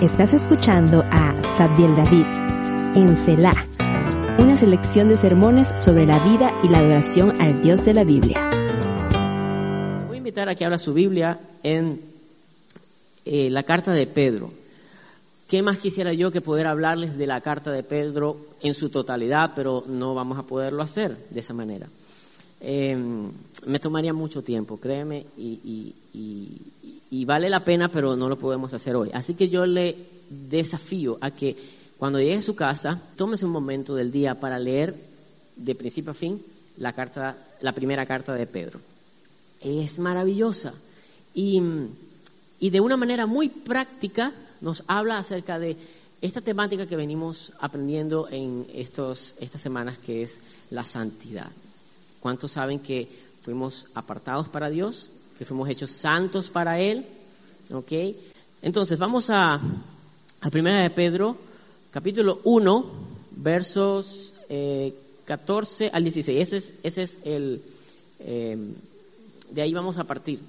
Estás escuchando a Sabdiel David en Selah, una selección de sermones sobre la vida y la adoración al Dios de la Biblia. Voy a invitar a que abra su Biblia en eh, la carta de Pedro. ¿Qué más quisiera yo que poder hablarles de la carta de Pedro en su totalidad, pero no vamos a poderlo hacer de esa manera? Eh, me tomaría mucho tiempo, créeme, y vale la pena, pero no lo podemos hacer hoy. Así que yo le desafío a que cuando llegue a su casa, tómese un momento del día para leer de principio a fin la, carta, la primera carta de Pedro. Es maravillosa y, y de una manera muy práctica nos habla acerca de esta temática que venimos aprendiendo en estos, estas semanas, que es la santidad. ¿Cuántos saben que fuimos apartados para Dios? Que fuimos hechos santos para Él. ¿Ok? Entonces, vamos a, a Primera de Pedro, capítulo 1, versos 14 eh, al 16. Ese es, ese es el... Eh, de ahí vamos a partir.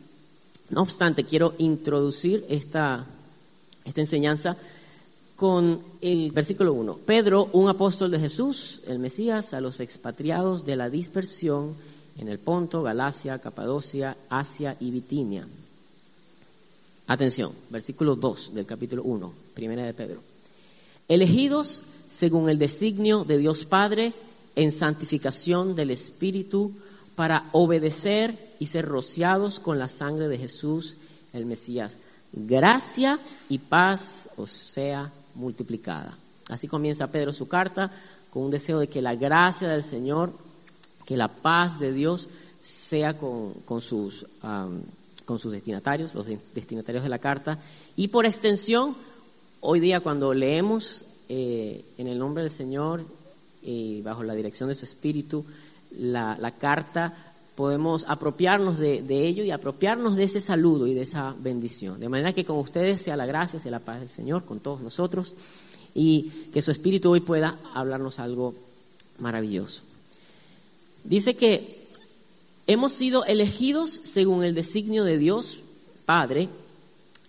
No obstante, quiero introducir esta, esta enseñanza con el versículo 1. Pedro, un apóstol de Jesús, el Mesías, a los expatriados de la dispersión en el Ponto, Galacia, Capadocia, Asia y Bitinia. Atención, versículo 2 del capítulo 1, primera de Pedro. Elegidos según el designio de Dios Padre en santificación del Espíritu para obedecer y ser rociados con la sangre de Jesús, el Mesías. Gracia y paz os sea multiplicada. Así comienza Pedro su carta con un deseo de que la gracia del Señor que la paz de Dios sea con, sus, con sus destinatarios, los destinatarios de la carta, y por extensión, hoy día cuando leemos eh, en el nombre del Señor y bajo la dirección de su Espíritu la, carta, podemos apropiarnos de, de, ello y apropiarnos de ese saludo y de esa bendición. De manera que con ustedes sea la gracia, sea la paz del Señor, con todos nosotros, y que su Espíritu hoy pueda hablarnos algo maravilloso. Dice que hemos sido elegidos según el designio de Dios, Padre,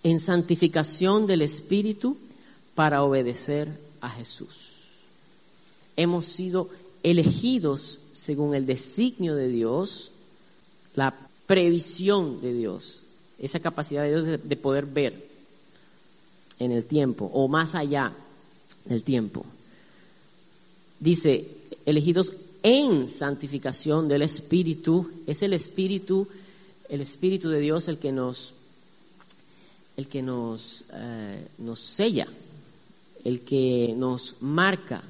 en santificación del Espíritu para obedecer a Jesús. Hemos sido elegidos según el designio de Dios, la previsión de Dios, esa capacidad de Dios de, poder ver en el tiempo o más allá del tiempo. Dice, elegidos en santificación del Espíritu. Es el Espíritu, el Espíritu de Dios el que nos, el que nos, eh, nos sella, el que nos marca.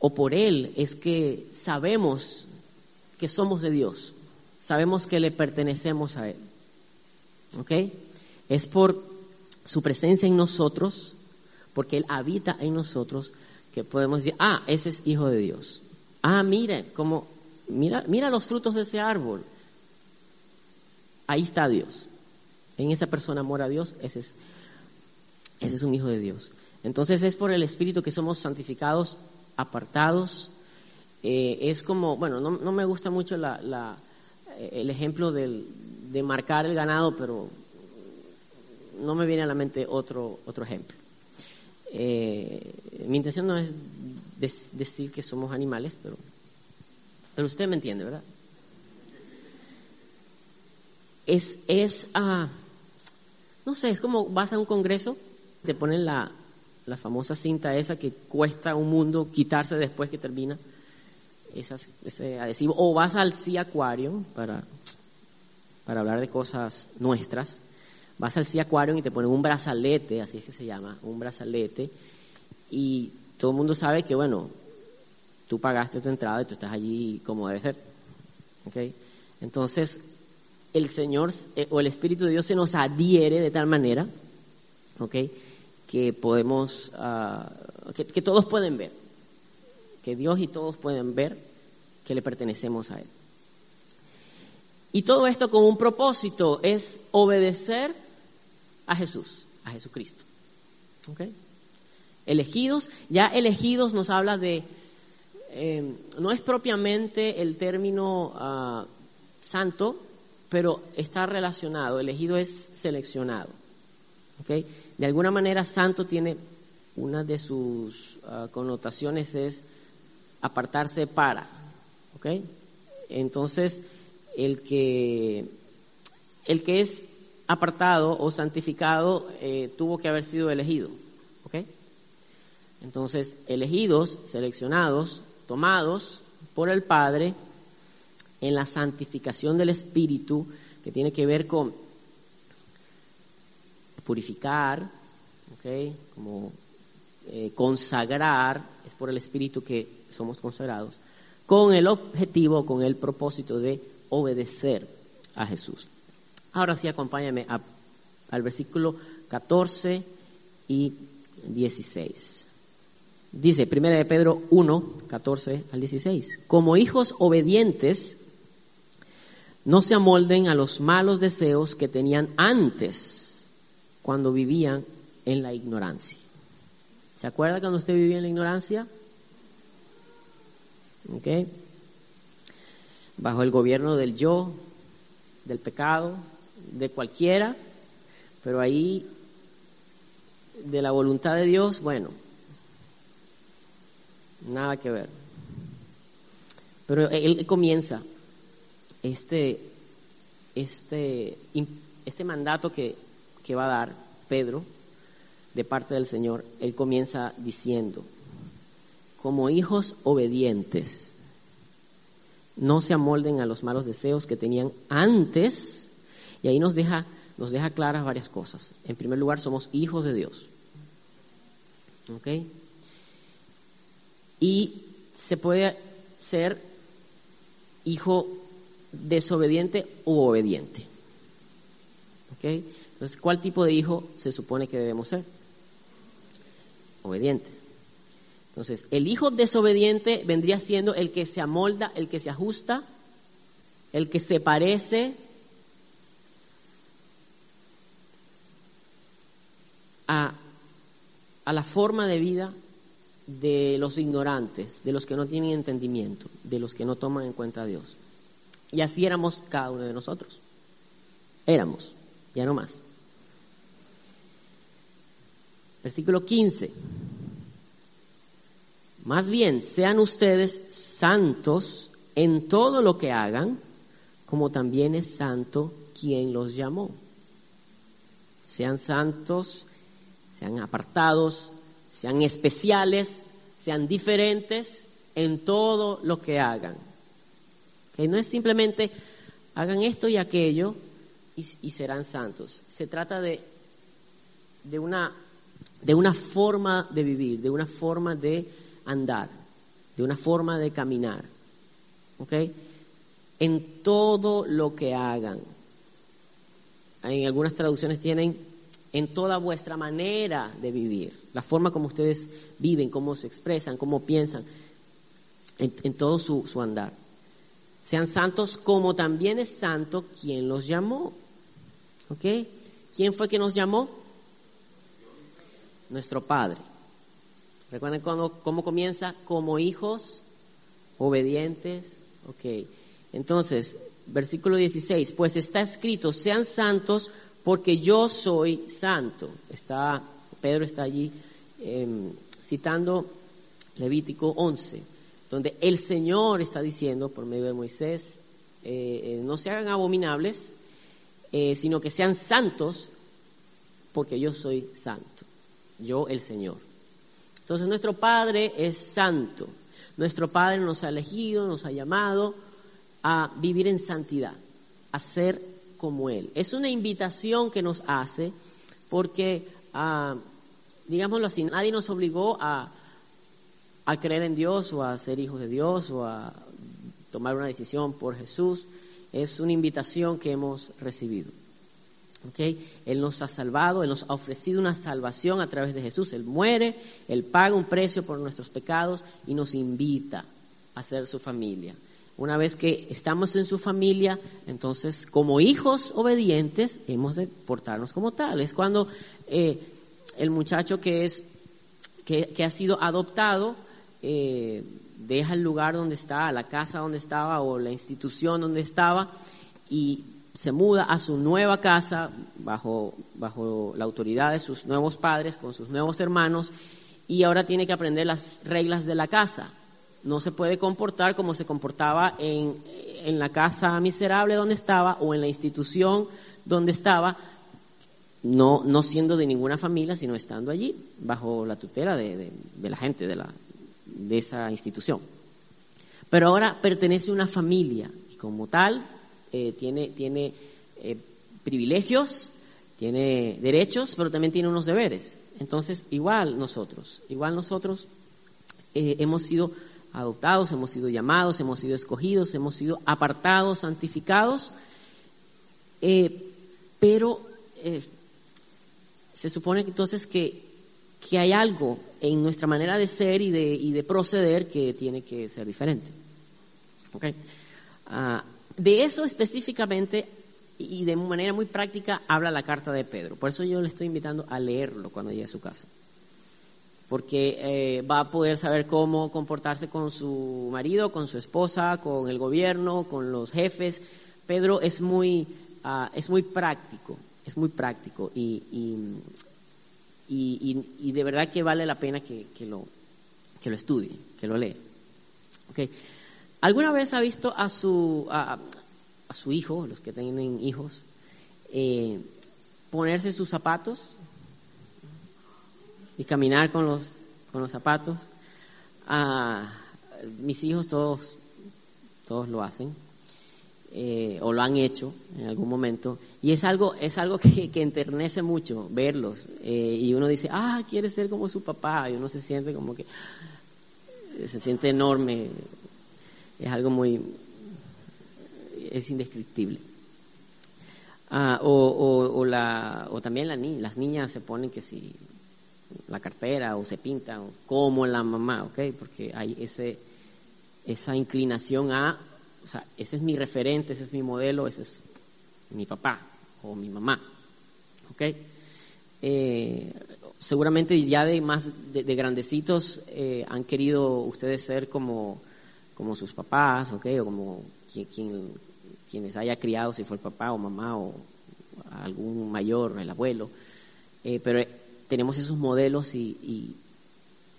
O por Él es que sabemos que somos de Dios, sabemos que le pertenecemos a Él. ¿Ok? Es por su presencia en nosotros, porque Él habita en nosotros, que podemos decir, ah, ese es hijo de Dios. Ah, mire, como, mira, mira los frutos de ese árbol. Ahí está Dios. En esa persona mora Dios, ese es, ese es un hijo de Dios. Entonces es por el Espíritu que somos santificados, apartados. Eh, es como, bueno, no, no me gusta mucho la, la, eh, el ejemplo del, de marcar el ganado, pero no me viene a la mente otro, otro ejemplo. Eh, mi intención no es decir que somos animales, pero, pero usted me entiende, ¿verdad? Es, es ah, no sé, es como vas a un congreso, te ponen la, la famosa cinta esa que cuesta un mundo quitarse después que termina, esas, ese adhesivo, o vas al Sea Aquarium para, para hablar de cosas nuestras, vas al Sea Aquarium y te ponen un brazalete, así es que se llama, un brazalete, y todo el mundo sabe que, bueno, tú pagaste tu entrada y tú estás allí como debe ser. ¿Okay? Entonces, el Señor eh, o el Espíritu de Dios se nos adhiere de tal manera ¿okay? que podemos, ah, que, que todos pueden ver, que Dios y todos pueden ver que le pertenecemos a Él. Y todo esto con un propósito, es obedecer a Jesús, a Jesucristo. ¿Okay? Elegidos. Ya elegidos nos habla de, eh, no es propiamente el término ah, santo, pero está relacionado. Elegido es seleccionado. ¿ok? De alguna manera, santo tiene una de sus ah, connotaciones es apartarse para, ¿ok? Entonces, el que, el que es apartado o santificado eh, tuvo que haber sido elegido. Entonces, elegidos, seleccionados, tomados por el Padre en la santificación del Espíritu, que tiene que ver con purificar, ¿ok? Como eh, consagrar, es por el Espíritu que somos consagrados, con el objetivo, con el propósito de obedecer a Jesús. Ahora sí, acompáñame al versículo 14 y 16. Dice, 1 de Pedro 1, 14 al 16, como hijos obedientes, no se amolden a los malos deseos que tenían antes cuando vivían en la ignorancia. ¿Se acuerda cuando usted vivía en la ignorancia? ¿Ok? Bajo el gobierno del yo, del pecado, de cualquiera, pero ahí de la voluntad de Dios, bueno, nada que ver. Pero él comienza este, este, este mandato que, que va a dar Pedro de parte del Señor, él comienza diciendo, como hijos obedientes, no se amolden a los malos deseos que tenían antes, y ahí nos deja, nos deja claras varias cosas. En primer lugar, somos hijos de Dios. ¿Ok? Y se puede ser hijo desobediente u obediente. ¿Ok? Entonces, ¿cuál tipo de hijo se supone que debemos ser? Obediente. Entonces, el hijo desobediente vendría siendo el que se amolda, el que se ajusta, el que se parece a, a la forma de vida de los ignorantes, de los que no tienen entendimiento, de los que no toman en cuenta a Dios. Y así éramos cada uno de nosotros. Éramos, ya no más. Versículo 15. Más bien, sean ustedes santos en todo lo que hagan, como también es santo quien los llamó. Sean santos, sean apartados, sean especiales, sean diferentes en todo lo que hagan. Que no es simplemente hagan esto y aquello y, serán santos. Se trata de, de, una, de una forma de vivir, de una forma de andar, de una forma de caminar. ¿Ok? En todo lo que hagan. En algunas traducciones tienen en toda vuestra manera de vivir, la forma como ustedes viven, cómo se expresan, cómo piensan, en, todo su, andar. Sean santos como también es santo quien los llamó. ¿Ok? ¿Quién fue que nos llamó? Nuestro Padre. ¿Recuerdan cuando, cómo comienza? Como hijos obedientes. Ok. Entonces, versículo 16, pues está escrito, sean santos porque yo soy santo. Está, Pedro está allí em, citando Levítico 11, donde el Señor está diciendo por medio de Moisés, eh, eh, no se hagan abominables, eh, sino que sean santos, porque yo soy santo, yo el Señor. Entonces nuestro Padre es santo, nuestro Padre nos ha elegido, nos ha llamado a vivir en santidad, a ser como Él. Es una invitación que nos hace porque, ah, digámoslo así, nadie nos obligó a, a creer en Dios o a ser hijos de Dios o a tomar una decisión por Jesús. Es una invitación que hemos recibido. ¿Okay? Él nos ha salvado, Él nos ha ofrecido una salvación a través de Jesús. Él muere, Él paga un precio por nuestros pecados y nos invita a ser su familia. Una vez que estamos en su familia, entonces como hijos obedientes hemos de portarnos como tal. Es cuando eh, el muchacho que es que, ha sido adoptado eh, deja el lugar donde está, la casa donde estaba o la institución donde estaba y se muda a su nueva casa bajo, bajo la autoridad de sus nuevos padres, con sus nuevos hermanos, y ahora tiene que aprender las reglas de la casa. No se puede comportar como se comportaba en, en la casa miserable donde estaba o en la institución donde estaba, no, no siendo de ninguna familia, sino estando allí, bajo la tutela de, de, la gente de, la, de esa institución. Pero ahora pertenece a una familia y como tal eh, tiene, tiene eh, privilegios, tiene derechos, pero también tiene unos deberes. Entonces, igual nosotros, igual nosotros eh, hemos sido adoptados, hemos sido llamados, hemos sido escogidos, hemos sido apartados, santificados, pero se supone entonces que, que, hay algo en nuestra manera de ser y de, y de proceder que tiene que ser diferente. Okay. Ah, de eso específicamente y de manera muy práctica habla la carta de Pedro. Por eso yo le estoy invitando a leerlo cuando llegue a su casa. Porque eh, va a poder saber cómo comportarse con su marido, con su esposa, con el gobierno, con los jefes. Pedro es muy, uh, es muy práctico, es muy práctico y, y, y, de verdad que vale la pena que, que, lo, que lo estudie, que lo lea. Okay. ¿Alguna vez ha visto a su, a, su hijo, los que tienen hijos, eh, ponerse sus zapatos y caminar con los, con los zapatos? Ah, mis hijos todos, todos lo hacen. Eh, o lo han hecho en algún momento y es algo es algo que, que enternece mucho verlos eh, y uno dice ah quiere ser como su papá y uno se siente como que se siente enorme es algo muy, es indescriptible. Ah, o, o, la, o también la las niñas se ponen que si la cartera o se pintan como la mamá, ¿ok? Porque hay ese, esa inclinación a, o sea, ese es mi referente, ese es mi modelo, ese es mi papá o mi mamá, ¿ok? Eh, seguramente ya de más de, grandecitos eh, han querido ustedes ser como como sus papás, ¿ok? O como quien, quienes haya criado, si fue el papá o mamá o algún mayor, el abuelo. Eh, pero tenemos esos modelos y,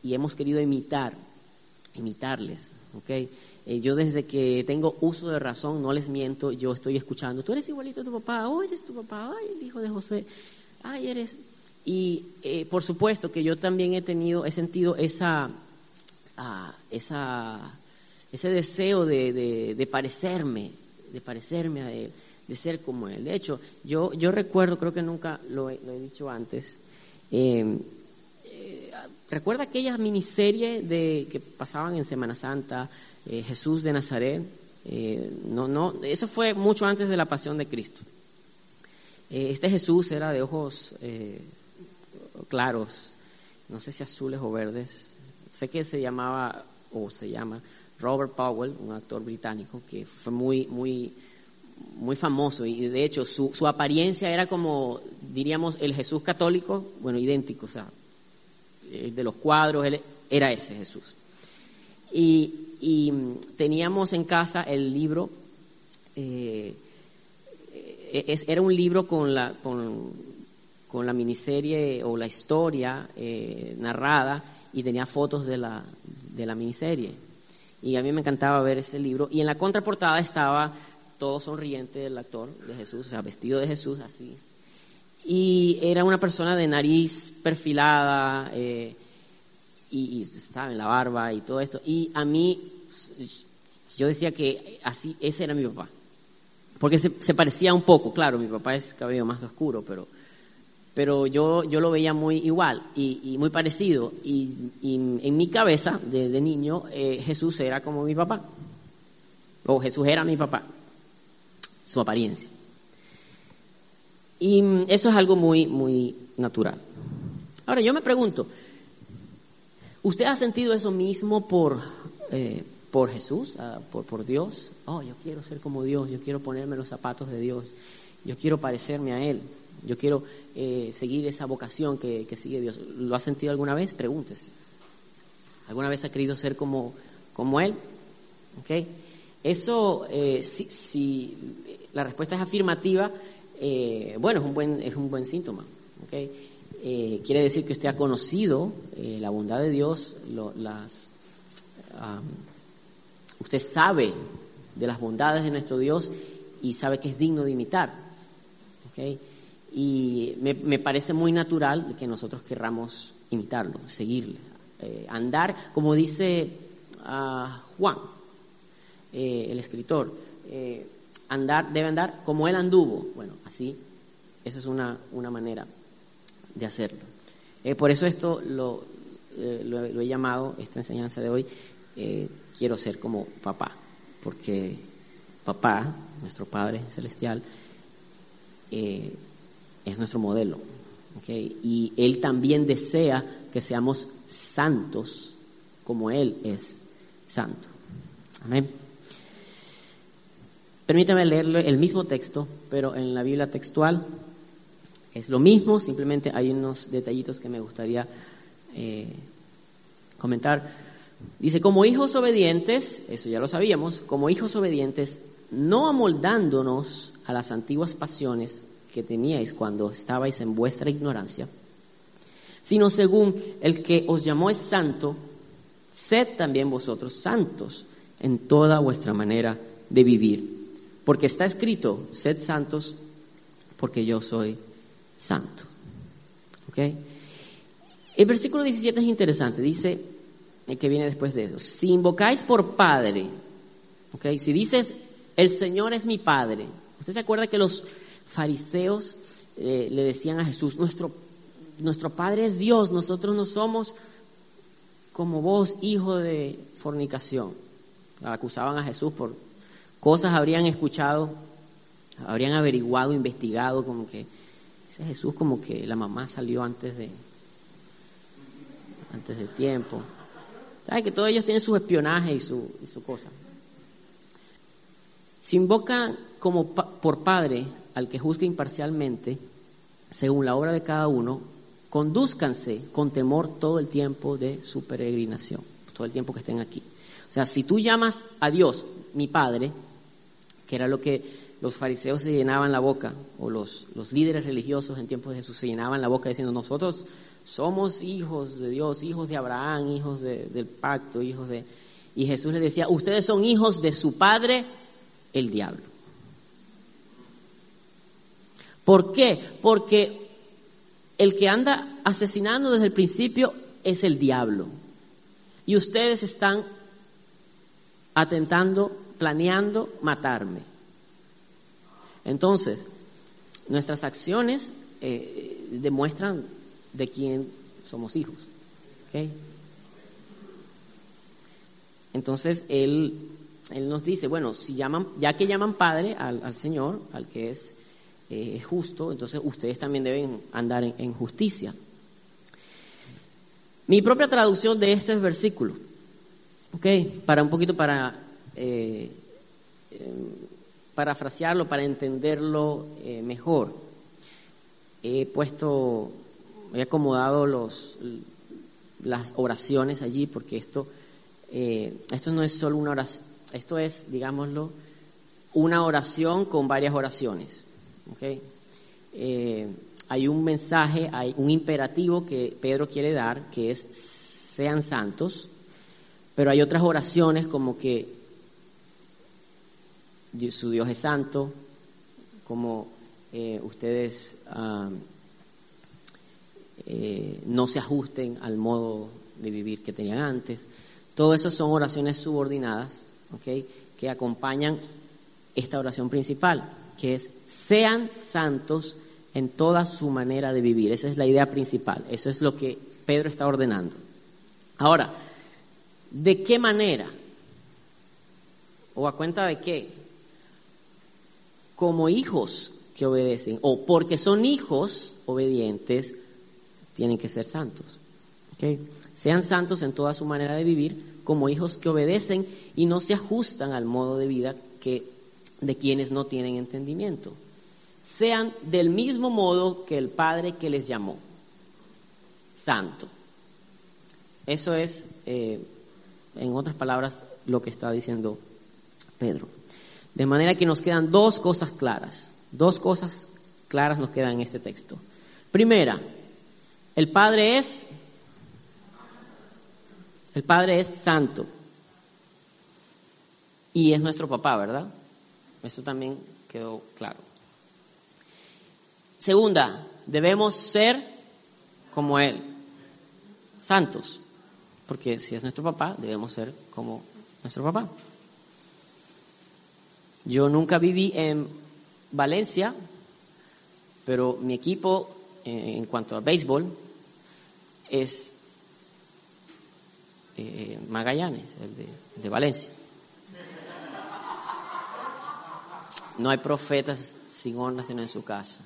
y, hemos querido imitar, imitarles, ¿ok? Eh, yo desde que tengo uso de razón, no les miento, yo estoy escuchando, tú eres igualito a tu papá, oh, eres tu papá, ay, el hijo de José, ay, eres... Y eh, por supuesto que yo también he tenido, he sentido esa, ah, esa ese deseo de, de, parecerme, de parecerme a Él, de ser como Él. De hecho, yo, yo recuerdo, creo que nunca lo he, dicho antes, eh, eh, recuerda aquella miniserie de, que pasaban en Semana Santa, eh, Jesús de Nazaret. no, no, eso fue mucho antes de la pasión de Cristo. este Jesús era de ojos claros, no sé si azules o verdes. Sé que se llamaba o se llama Robert Powell, un actor británico que fue muy, muy, muy famoso y de hecho su, su apariencia era como, diríamos, el Jesús católico, bueno, idéntico, o sea, de los cuadros, era ese Jesús. Y, y teníamos en casa el libro, eh, es, era un libro con la, con, con, la miniserie o la historia eh, narrada y tenía fotos de la, de la miniserie. Y a mí me encantaba ver ese libro. Y en la contraportada estaba todo sonriente el actor de Jesús, o sea, vestido de Jesús, así. Y era una persona de nariz perfilada, eh, y, y, ¿saben? La barba y todo esto. Y a mí, yo decía que así, ese era mi papá. Porque se, parecía un poco, claro, mi papá es cabello más oscuro, pero pero yo, yo lo veía muy igual y, muy parecido. Y, en mi cabeza, de, niño, eh, Jesús era como mi papá. O Jesús era mi papá. Su apariencia. Y eso es algo muy, muy natural. Ahora, yo me pregunto, ¿usted ha sentido eso mismo por, eh, por Jesús, ah, por, por Dios? Oh, yo quiero ser como Dios, yo quiero ponerme los zapatos de Dios, yo quiero parecerme a Él. Yo quiero eh, seguir esa vocación que, sigue Dios. ¿Lo ha sentido alguna vez? Pregúntese. ¿Alguna vez ha querido ser como, como Él? ¿Okay? Eso, eh, si, la respuesta es afirmativa, eh, bueno, es un buen, es un buen síntoma. ¿okay? Eh, quiere decir que usted ha conocido eh, la bondad de Dios, las, usted sabe de las bondades de nuestro Dios y sabe que es digno de imitar. Y me, parece muy natural que nosotros querramos imitarlo, seguirle, andar, como dice uh, Juan, el escritor, andar, debe andar como él anduvo. Bueno, así, esa es una, una manera de hacerlo. Eh, por eso esto lo, eh, lo, he llamado, esta enseñanza de hoy, eh, quiero ser como papá, porque papá, nuestro Padre Celestial, es nuestro modelo. Y Él también desea que seamos santos como Él es santo. Amén. Permítame leerle el mismo texto, pero en la Biblia textual es lo mismo, simplemente hay unos detallitos que me gustaría eh, comentar. Dice, como hijos obedientes, eso ya lo sabíamos, como hijos obedientes, no amoldándonos a las antiguas pasiones que teníais cuando estabais en vuestra ignorancia, sino según el que os llamó es santo, sed también vosotros santos en toda vuestra manera de vivir porque está escrito, sed santos porque yo soy santo. ¿Ok? El versículo 17 es interesante, dice, el que viene después de eso, si invocáis por Padre, ¿ok? Si dices, el Señor es mi Padre, ¿usted se acuerda que los fariseos eh, le decían a Jesús, nuestro, nuestro Padre es Dios, nosotros no somos como vos, hijo de fornicación? Acusaban a Jesús por cosas habrían escuchado, habrían averiguado, investigado, como que ese Jesús como que la mamá salió antes de antes de tiempo. ¿Sabes que todos ellos tienen su espionaje y su, y su cosa? Se invoca como por padre al que juzgue imparcialmente, según la obra de cada uno, conduzcanse con temor todo el tiempo de su peregrinación, todo el tiempo que estén aquí. O sea, si tú llamas a Dios mi Padre, que era lo que los fariseos se llenaban la boca, o los, los líderes religiosos en tiempos de Jesús se llenaban la boca diciendo, nosotros somos hijos de Dios, hijos de Abraham, hijos del pacto, hijos de... Y Jesús les decía, ustedes son hijos de su padre, el diablo. ¿Por qué? Porque el que anda asesinando desde el principio es el diablo. Y ustedes están atentando planeando matarme. Entonces, nuestras acciones eh, demuestran de quién somos hijos. Entonces, él, él, nos dice, bueno, si llaman, ya que llaman Padre al, Señor, al que es eh, justo, entonces ustedes también deben andar en, justicia. Mi propia traducción de este versículo, ¿ok? Para un poquito para eh, em, parafrasearlo, para entenderlo eh, mejor. He puesto, he acomodado los, las oraciones allí porque esto, eh, esto no es solo una oración, esto es, digámoslo, una oración con varias oraciones. hay un mensaje, hay un imperativo que Pedro quiere dar, que es sean santos, pero hay otras oraciones como que su Dios es santo, como eh, ustedes eh, no se ajusten al modo de vivir que tenían antes. Todo eso son oraciones subordinadas, que acompañan esta oración principal, que es sean santos en toda su manera de vivir. Esa es la idea principal. Eso es lo que Pedro está ordenando. Ahora, ¿de qué manera? ¿O a cuenta de qué? Como hijos que obedecen, o porque son hijos obedientes, tienen que ser santos. Sean santos en toda su manera de vivir, como hijos que obedecen y no se ajustan al modo de vida que, de quienes no tienen entendimiento. Sean del mismo modo que el Padre que les llamó, santo. Eso es, eh, en otras palabras, lo que está diciendo Pedro. De manera que nos quedan dos cosas claras. Dos cosas claras nos quedan en este texto. Primera, el Padre es el Padre es santo. Y es nuestro papá, ¿verdad? Eso también quedó claro. Segunda, debemos ser como Él, santos. Porque si es nuestro papá, debemos ser como nuestro papá. Yo nunca viví en Valencia, pero mi equipo eh, en cuanto a béisbol es eh, Magallanes, el de, Valencia. No hay profetas sin honra sino en su casa.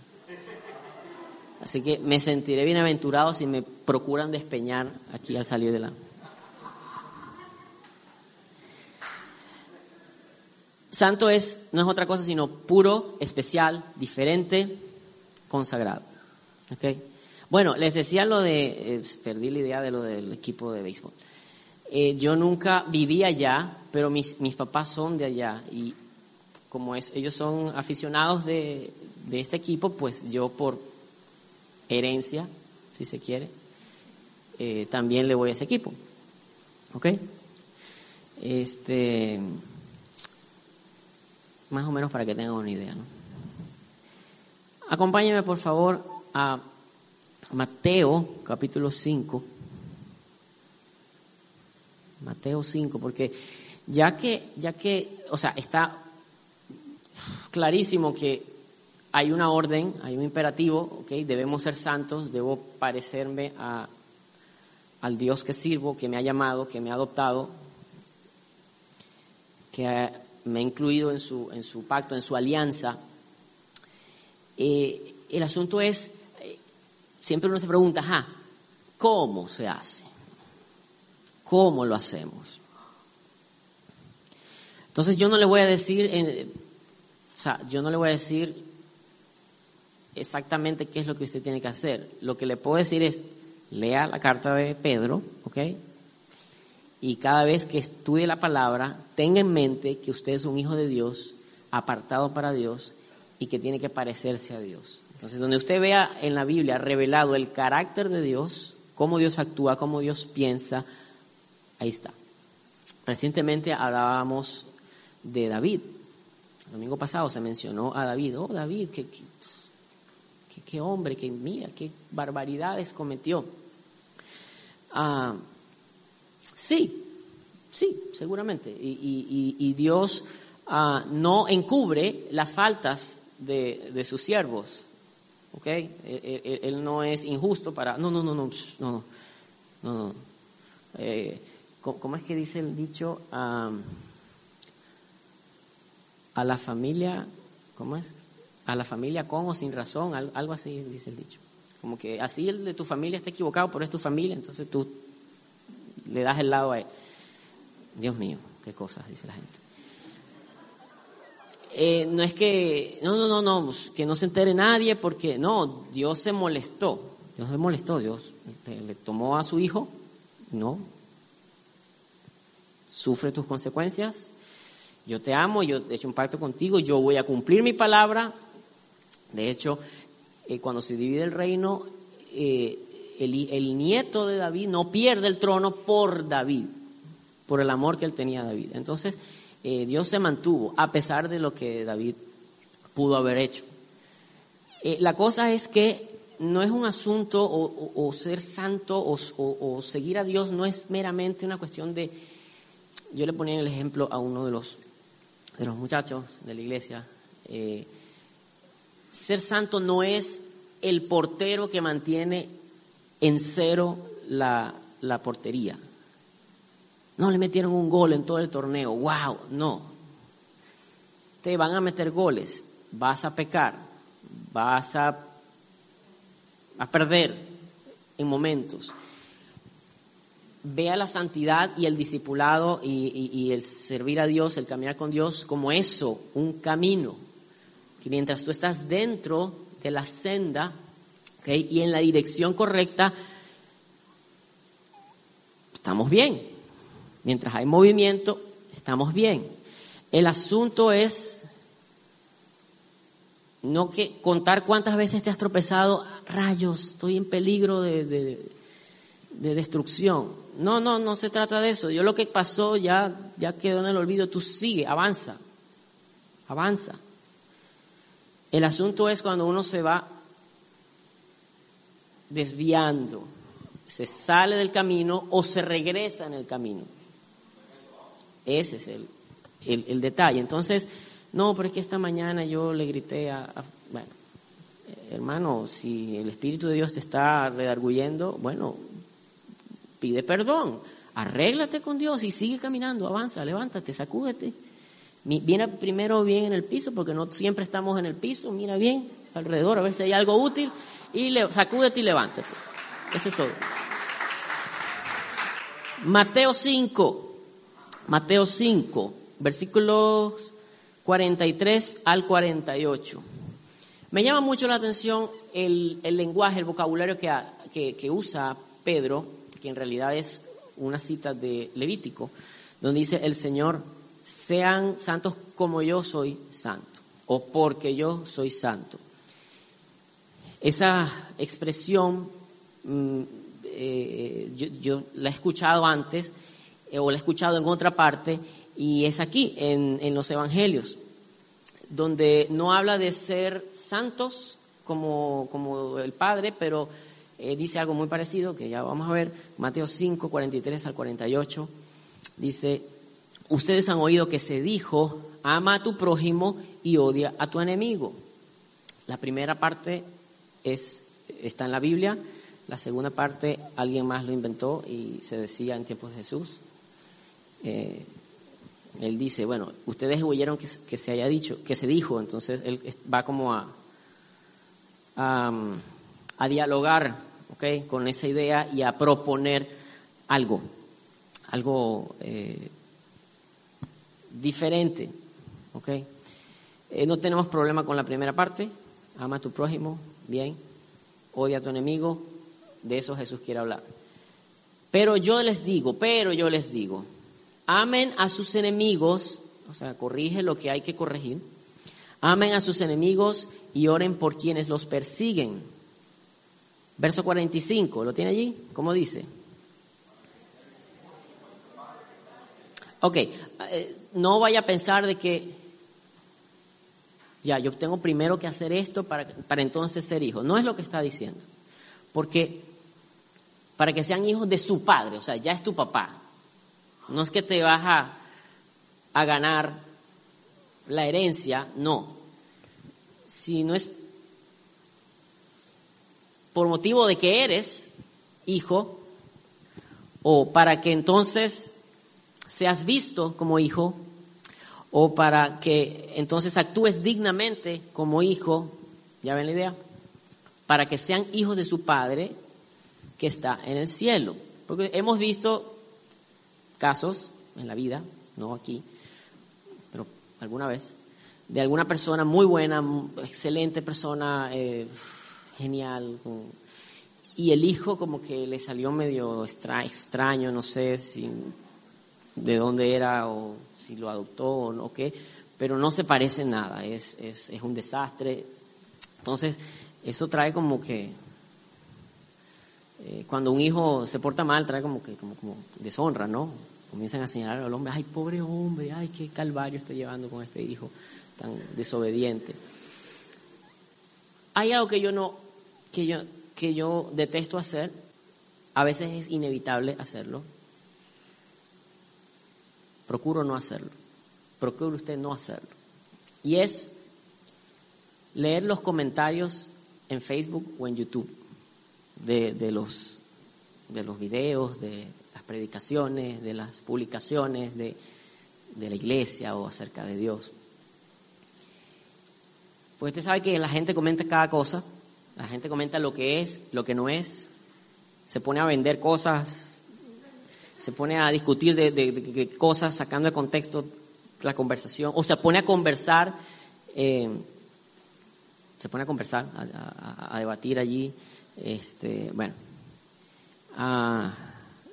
Así que me sentiré bienaventurado si me procuran despeñar aquí al salir de la... Santo es, no es otra cosa sino puro, especial, diferente, consagrado. Bueno, les decía lo de, eh, perdí la idea de lo del equipo de béisbol. Eh, yo nunca viví allá, pero mis, mis papás son de allá y como ellos son aficionados de, de este equipo, pues yo por herencia, si se quiere, eh, también le voy a ese equipo. ¿Ok? Este más o menos para que tengan una idea. ¿no? Acompáñenme por favor a Mateo capítulo 5. Mateo 5, porque ya que, ya que, o sea, está clarísimo que hay una orden, hay un imperativo, ¿ok? Debemos ser santos, debo parecerme a, al Dios que sirvo, que me ha llamado, que me ha adoptado, que me ha incluido en su, en su pacto, en su alianza. Eh, el asunto es, eh, siempre uno se pregunta, ¿cómo se hace? ¿Cómo lo hacemos? Entonces yo no le voy a decir, o sea, yo no le voy a decir exactamente qué es lo que usted tiene que hacer. Lo que le puedo decir es, lea la carta de Pedro, ¿ok? Y cada vez que estudie la palabra, tenga en mente que usted es un hijo de Dios, apartado para Dios y que tiene que parecerse a Dios. Entonces, donde usted vea en la Biblia revelado el carácter de Dios, cómo Dios actúa, cómo Dios piensa, ahí está. Recientemente hablábamos de David. El domingo pasado se mencionó a David. Oh, David, qué, qué, hombre, qué mira, qué barbaridades cometió. Ah, Sí, sí, seguramente. Y, Dios ah, no encubre las faltas de, sus siervos. ¿Ok? Él, no es injusto para... No, no, no, no, no, no. no, eh, ¿cómo, es que dice el dicho? a la familia, ¿cómo es? A la familia con o sin razón, algo así dice el dicho. Como que así el de tu familia está equivocado, pero es tu familia, entonces tú le das el lado a él. Dios mío, qué cosas, dice la gente. Eh, no es que, no, no, no, no, que no se entere nadie porque, no, Dios se molestó, Dios se molestó, Dios le, tomó a su hijo, no, sufre tus consecuencias, yo te amo, yo he hecho un pacto contigo, yo voy a cumplir mi palabra, de hecho, eh, cuando se divide el reino, eh, el, nieto de David no pierde el trono por David, por el amor que él tenía a David. Entonces, eh, Dios se mantuvo a pesar de lo que David pudo haber hecho. Eh, la cosa es que no es un asunto o, ser santo o, seguir a Dios, no es meramente una cuestión de... Yo le ponía el ejemplo a uno de los, de los muchachos de la iglesia. Eh, ser santo no es el portero que mantiene en cero la, portería. No le metieron un gol en todo el torneo. ¡Wow! No. Te van a meter goles. Vas a pecar. Vas a, a perder en momentos. Vea la santidad y el discipulado y, el servir a Dios, el caminar con Dios como eso, un camino. Que mientras tú estás dentro de la senda, y en la dirección correcta, estamos bien. Mientras hay movimiento, estamos bien. El asunto es no que contar cuántas veces te has tropezado, rayos, estoy en peligro de, de, de, destrucción. No, no, no se trata de eso. Yo lo que pasó ya, ya quedó en el olvido, tú sigue, avanza, avanza. El asunto es cuando uno se va desviando, se sale del camino o se regresa en el camino. Ese es el, el, detalle. Entonces, no, pero es que esta mañana yo le grité a, bueno, hermano, si el Espíritu de Dios te está redarguyendo, bueno, pide perdón, arréglate con Dios y sigue caminando, avanza, levántate, sacúdete. Viene primero bien en el piso, porque no siempre estamos en el piso, mira bien alrededor a ver si hay algo útil y le, sacúdete y levántate. Eso es todo. Mateo 5, Mateo 5, versículos 43 al 48. Me llama mucho la atención el, lenguaje, el vocabulario que, que, usa Pedro, que en realidad es una cita de Levítico, donde dice el Señor, sean santos como yo soy santo, o porque yo soy santo. Esa expresión mm, eh, yo, la he escuchado antes eh, o la he escuchado en otra parte y es aquí, en, los Evangelios, donde no habla de ser santos como, como el Padre, pero eh, dice algo muy parecido que ya vamos a ver, Mateo 5, 43 al 48, dice, ustedes han oído que se dijo, ama a tu prójimo y odia a tu enemigo. La primera parte es, está en la Biblia, la segunda parte alguien más lo inventó y se decía en tiempos de Jesús. Eh, él dice, bueno, ustedes oyeron que, se haya dicho, que se dijo, entonces él va como a, dialogar ¿okay? con esa idea y a proponer algo, algo eh, diferente. ¿okay? Eh, no tenemos problema con la primera parte, ama a tu prójimo, bien, odia a tu enemigo, de eso Jesús quiere hablar. Pero yo les digo, pero yo les digo, amen a sus enemigos, o sea, corrige lo que hay que corregir, amen a sus enemigos y oren por quienes los persiguen. Verso 45, ¿lo tiene allí? ¿Cómo dice? Ok, eh, no vaya a pensar de que ya, yo tengo primero que hacer esto para, para entonces ser hijo. No es lo que está diciendo. Porque para que sean hijos de su padre, o sea, ya es tu papá. No es que te vas a, a ganar la herencia, no. Si no es por motivo de que eres hijo, o para que entonces seas visto como hijo, o para que entonces actúes dignamente como hijo, ¿ya ven la idea? Para que sean hijos de su Padre que está en el cielo. Porque hemos visto casos en la vida, no aquí, pero alguna vez, de alguna persona muy buena, excelente persona, eh, genial, y el hijo como que le salió medio extraño, no sé si de dónde era o si lo adoptó o no, qué, pero no se parece nada, es, es, es un desastre. Entonces, eso trae como que, eh, cuando un hijo se porta mal, trae como que como, como deshonra, ¿no? Comienzan a señalar al hombre, ay, pobre hombre, ay, qué calvario está llevando con este hijo tan desobediente. Hay algo que yo no, que yo, que yo detesto hacer, a veces es inevitable hacerlo, procuro no hacerlo. Procure usted no hacerlo. Y es leer los comentarios en Facebook o en YouTube de, de, los, de los videos, de las predicaciones, de las publicaciones de, de la iglesia o acerca de Dios. Pues usted sabe que la gente comenta cada cosa, la gente comenta lo que es, lo que no es, se pone a vender cosas se pone a discutir de, cosas sacando de contexto la conversación, o se pone a conversar, eh, se pone a conversar, a, debatir allí, este, bueno,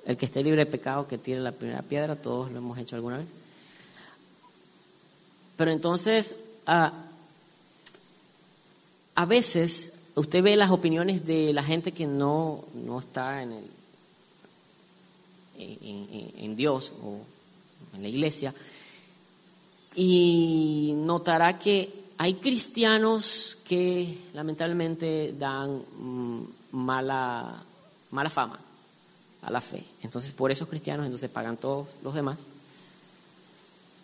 el que esté libre de pecado, que tire la primera piedra, todos lo hemos hecho alguna vez. Pero entonces, ah, a veces usted ve las opiniones de la gente que no, no está en, el, en, Dios o en la iglesia y notará que hay cristianos que lamentablemente dan mm, mala, mala fama a la fe. Entonces, por esos cristianos, entonces pagan todos los demás.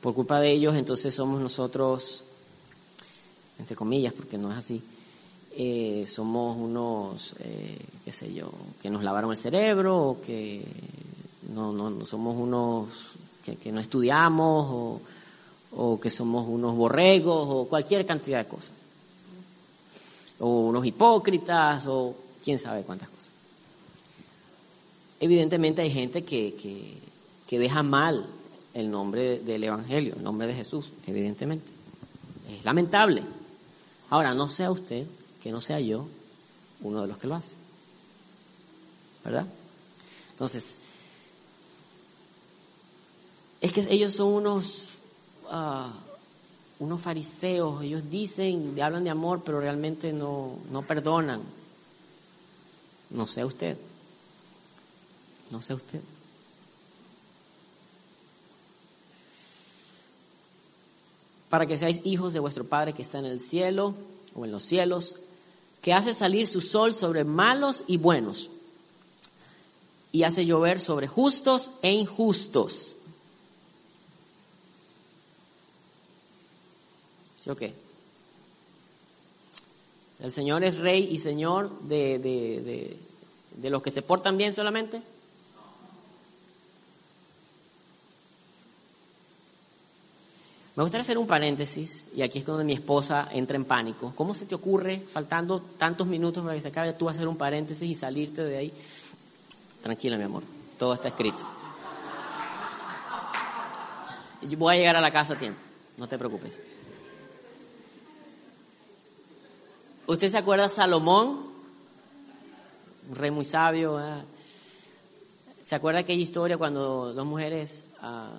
Por culpa de ellos, entonces somos nosotros, entre comillas, porque no es así, eh, somos unos, eh, qué sé yo, que nos lavaron el cerebro o que no, no, somos unos que, que no estudiamos o o que somos unos borregos o cualquier cantidad de cosas. O unos hipócritas o quién sabe cuántas cosas. Evidentemente hay gente que, que, deja mal el nombre del Evangelio, el nombre de Jesús, evidentemente. Es lamentable. Ahora, no sea usted, que no sea yo, uno de los que lo hace. ¿Verdad? Entonces, es que ellos son unos unos fariseos, ellos dicen, hablan de amor, pero realmente no, no perdonan. No sé usted. No sé usted. Para que seáis hijos de vuestro Padre que está en el cielo o en los cielos, que hace salir su sol sobre malos y buenos, y hace llover sobre justos e injustos. ¿Sí qué? ¿El Señor es rey y Señor de, de, de, los que se portan bien solamente? Me gustaría hacer un paréntesis, y aquí es cuando mi esposa entra en pánico. ¿Cómo se te ocurre, faltando tantos minutos para que se acabe, tú hacer un paréntesis y salirte de ahí? Tranquila, mi amor, todo está escrito. Yo voy a llegar a la casa a tiempo, no te preocupes. ¿Usted se acuerda de Salomón? Un rey muy sabio. ¿Se acuerda aquella historia cuando dos mujeres, ah,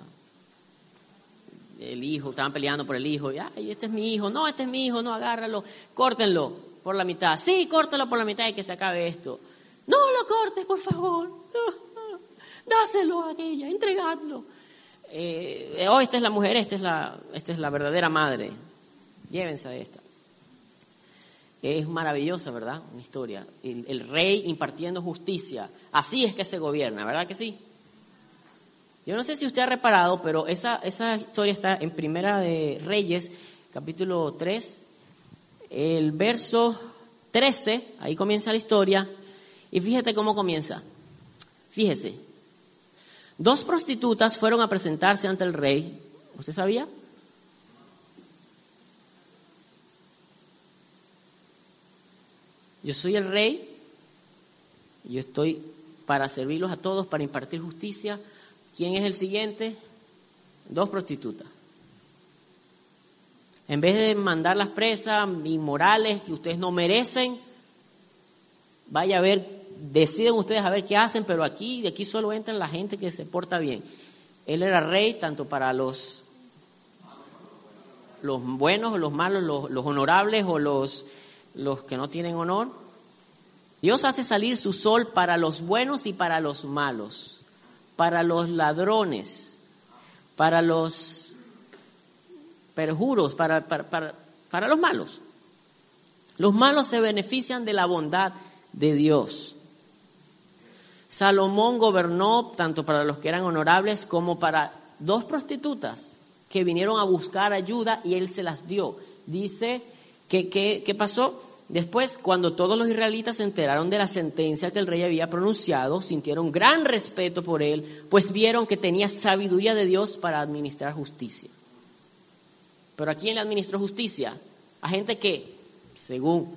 el hijo, estaban peleando por el hijo? Y, Ay, este es mi hijo. No, este es mi hijo. No, agárralo. Córtenlo por la mitad. Sí, córtelo por la mitad y que se acabe esto. No lo cortes, por favor. Dáselo a aquella, entregadlo. Eh, oh, esta es la mujer, esta es la, esta es la verdadera madre. Llévense a esta. Es maravillosa, ¿verdad? Una historia. El, rey impartiendo justicia. Así es que se gobierna, ¿verdad que sí? Yo no sé si usted ha reparado, pero esa, esa historia está en Primera de Reyes, capítulo 3, el verso 13, ahí comienza la historia, y fíjate cómo comienza. Fíjese, dos prostitutas fueron a presentarse ante el rey, ¿usted sabía? Yo soy el rey, yo estoy para servirlos a todos, para impartir justicia. ¿Quién es el siguiente? Dos prostitutas. En vez de mandar las presas inmorales que ustedes no merecen, vaya a ver, deciden ustedes a ver qué hacen, pero aquí, de aquí solo entran la gente que se porta bien. Él era rey tanto para los, los buenos o los malos, los, los honorables o los los que no tienen honor. Dios hace salir su sol para los buenos y para los malos, para los ladrones, para los perjuros, para, para, para, los malos. Los malos se benefician de la bondad de Dios. Salomón gobernó tanto para los que eran honorables como para dos prostitutas que vinieron a buscar ayuda y él se las dio. Dice que, ¿qué pasó? Después, cuando todos los israelitas se enteraron de la sentencia que el rey había pronunciado, sintieron gran respeto por él, pues vieron que tenía sabiduría de Dios para administrar justicia. Pero ¿a quién le administró justicia? A gente que, según,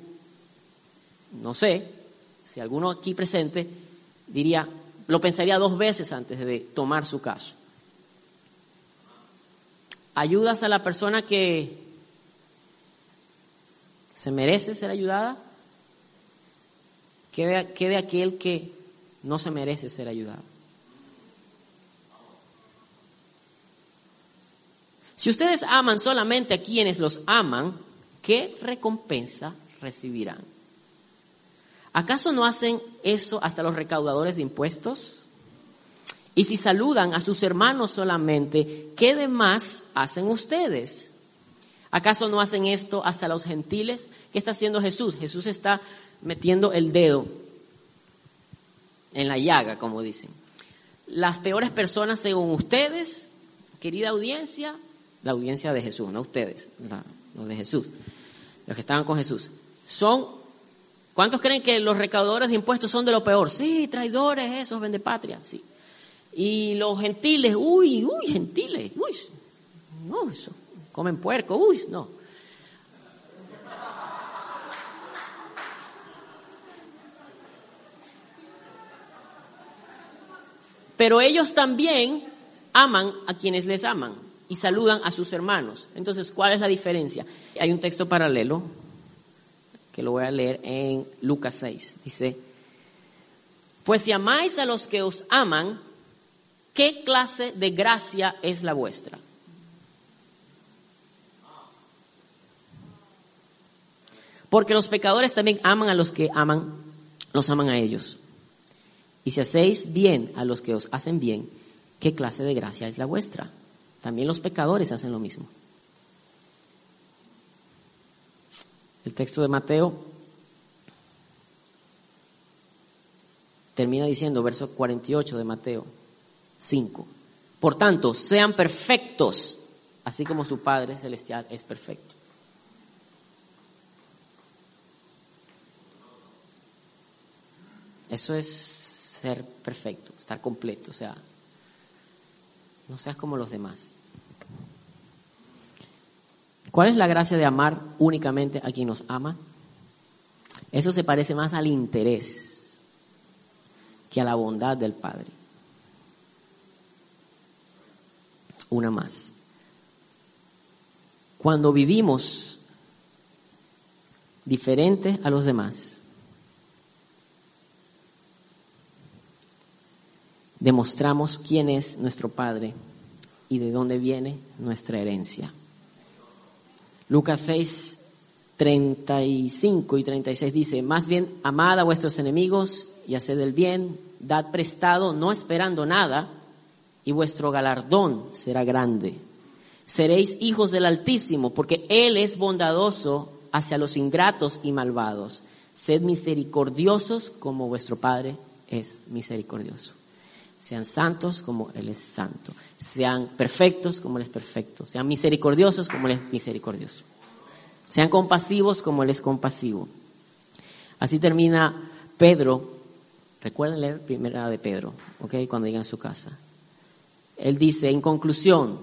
no sé, si alguno aquí presente diría, lo pensaría dos veces antes de tomar su caso. Ayudas a la persona que se merece ser ayudada, ¿qué de, aquel que no se merece ser ayudado. Si ustedes aman solamente a quienes los aman, ¿qué recompensa recibirán? ¿Acaso no hacen eso hasta los recaudadores de impuestos? Y si saludan a sus hermanos solamente, ¿qué demás hacen ustedes? ¿Acaso no hacen esto hasta los gentiles? ¿Qué está haciendo Jesús? Jesús está metiendo el dedo en la llaga, como dicen. Las peores personas según ustedes, querida audiencia, la audiencia de Jesús, no ustedes, los de Jesús, los que estaban con Jesús, son, ¿cuántos creen que los recaudadores de impuestos son de lo peor? Sí, traidores, esos, patria, sí. Y los gentiles, uy, uy, gentiles, uy, no, eso, comen puerco, uy, no. Pero ellos también aman a quienes les aman y saludan a sus hermanos. Entonces, ¿cuál es la diferencia? Hay un texto paralelo que lo voy a leer en Lucas 6. Dice, pues si amáis a los que os aman, ¿qué clase de gracia es la vuestra? Porque los pecadores también aman a los que aman, los aman a ellos. Y si hacéis bien a los que os hacen bien, ¿qué clase de gracia es la vuestra? También los pecadores hacen lo mismo. El texto de Mateo termina diciendo, verso 48 de Mateo 5. Por tanto, sean perfectos, así como su Padre Celestial es perfecto. Eso es ser perfecto, estar completo, o sea, no seas como los demás. ¿Cuál es la gracia de amar únicamente a quien nos ama? Eso se parece más al interés que a la bondad del Padre. Una más. Cuando vivimos diferente a los demás, demostramos quién es nuestro Padre y de dónde viene nuestra herencia. Lucas 6, 35 y 36 dice, más bien amad a vuestros enemigos y haced el bien, dad prestado, no esperando nada, y vuestro galardón será grande. Seréis hijos del Altísimo, porque Él es bondadoso hacia los ingratos y malvados. Sed misericordiosos como vuestro Padre es misericordioso. Sean santos como Él es santo. Sean perfectos como Él es perfecto. Sean misericordiosos como Él es misericordioso. Sean compasivos como Él es compasivo. Así termina Pedro. Recuerden leer primera de Pedro, ¿ok? Cuando llegan a su casa. Él dice, en conclusión,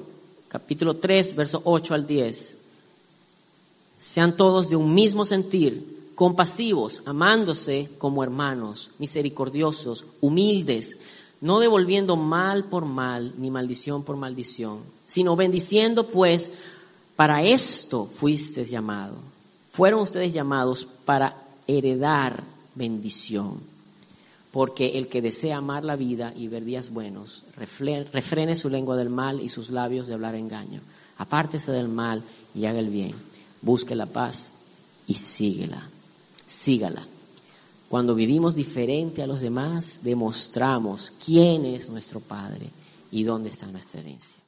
capítulo 3, verso 8 al 10. Sean todos de un mismo sentir, compasivos, amándose como hermanos, misericordiosos, humildes no devolviendo mal por mal, ni maldición por maldición, sino bendiciendo pues, para esto fuisteis llamados. Fueron ustedes llamados para heredar bendición. Porque el que desea amar la vida y ver días buenos, refrene su lengua del mal y sus labios de hablar engaño. Apártese del mal y haga el bien. Busque la paz y síguela. Sígala. Cuando vivimos diferente a los demás, demostramos quién es nuestro Padre y dónde está nuestra herencia.